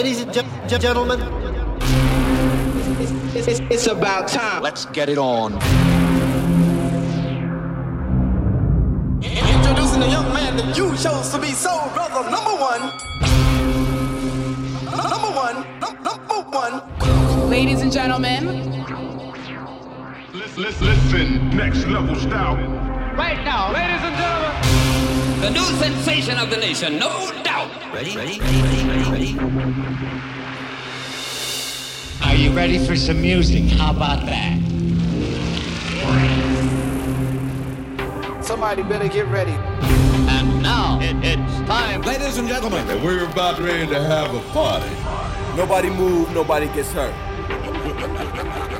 Ladies and gen- gentlemen, It's, it's, it's about time. Let's get it on. Introducing a young man that you chose to be soul brother number one. Number one. num- Number one. Ladies and gentlemen, Listen, listen, listen, next level style. Right now, ladies and gentlemen, the new sensation of the nation, no doubt. Ready? Ready? Ready? Ready? Ready? Are you ready for some music? How about that? Somebody better get ready. And now it, it's time. Ladies and gentlemen, And we're about ready to have a party. Nobody move, nobody gets hurt.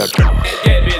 that. Get me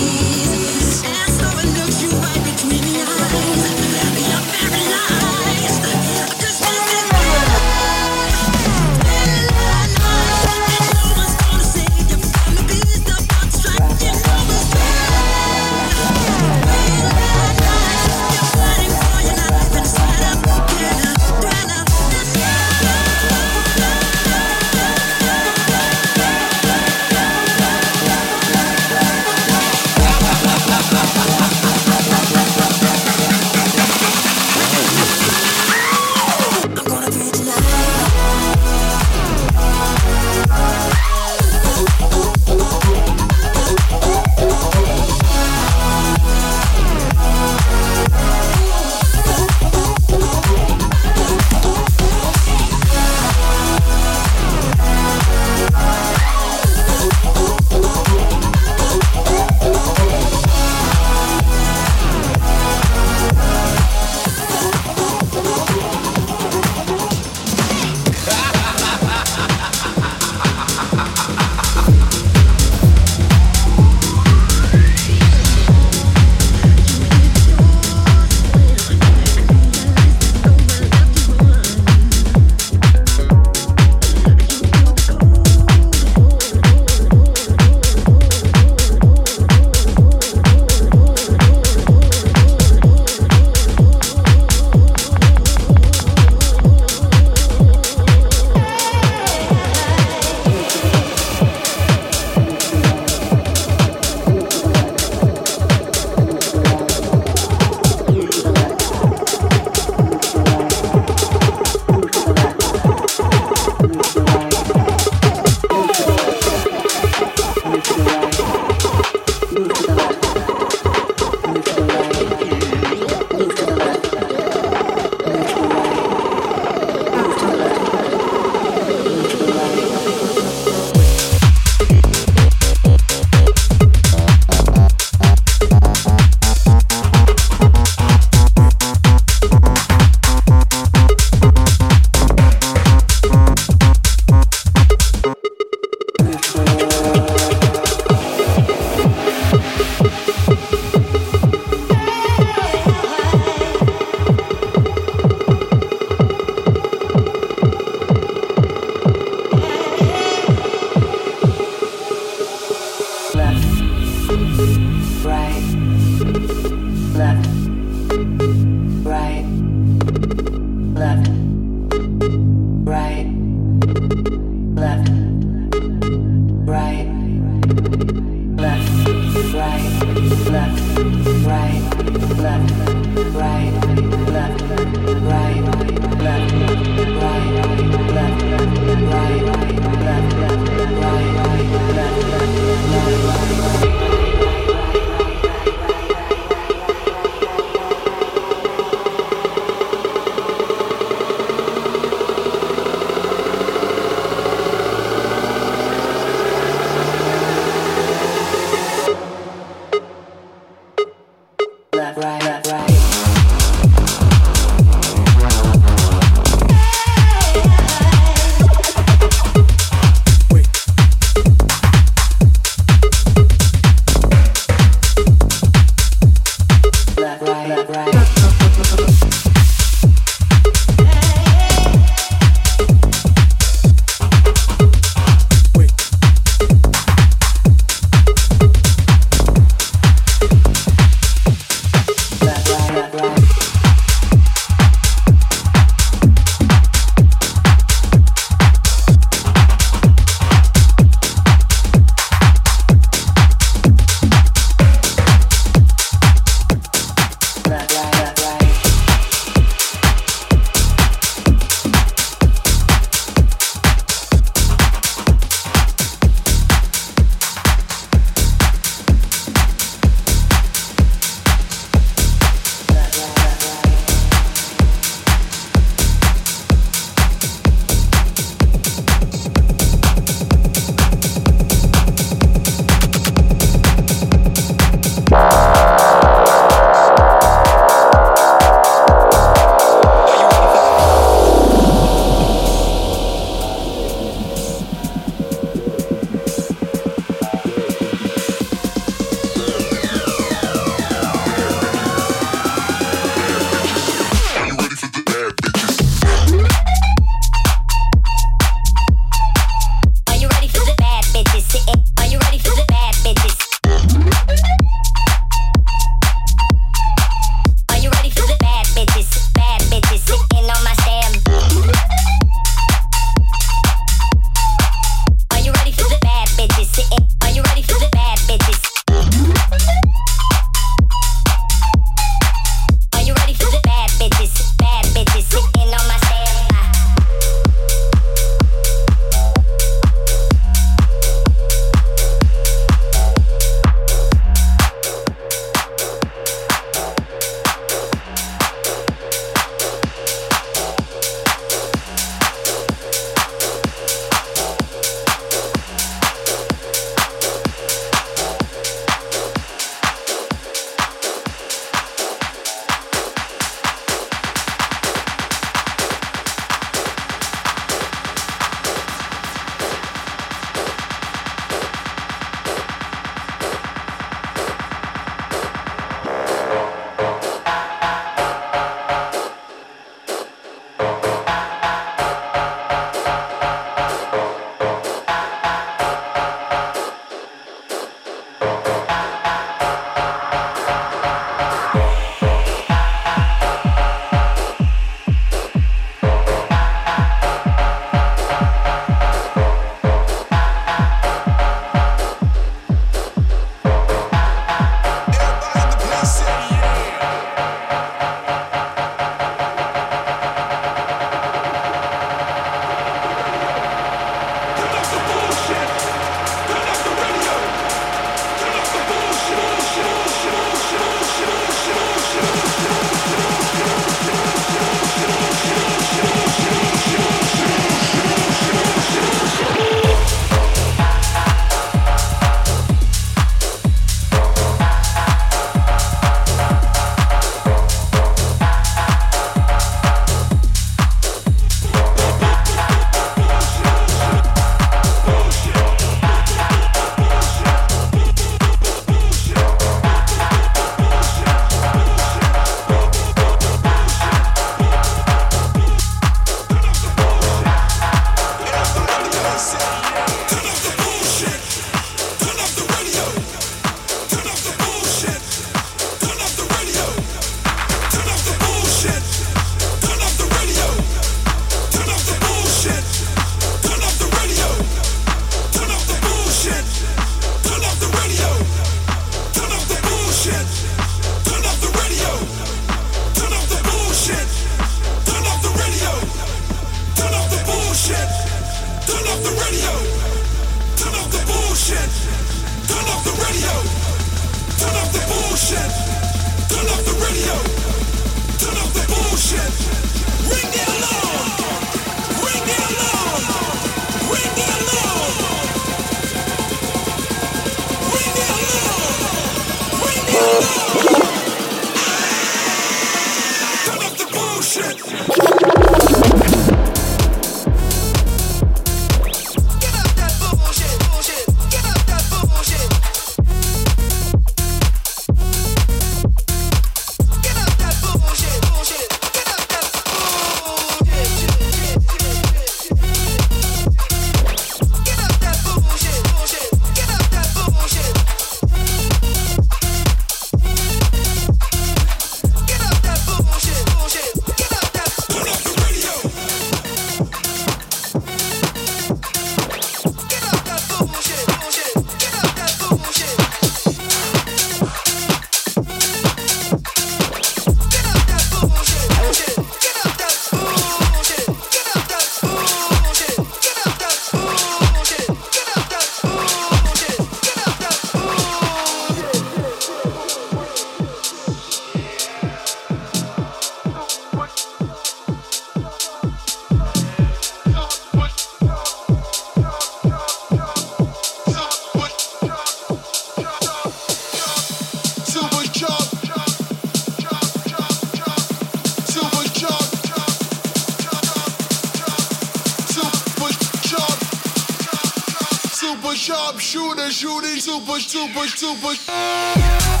super, sharp shooter, shooting super, super, super.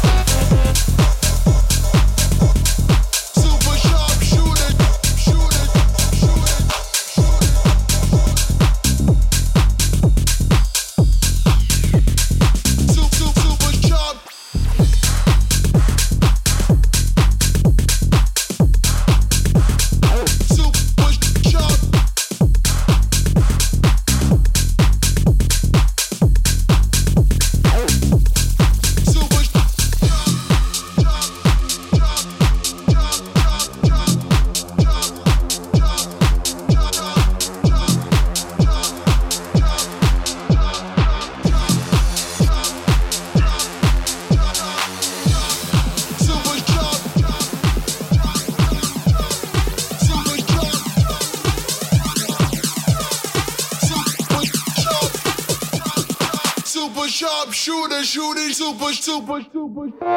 push, two, push.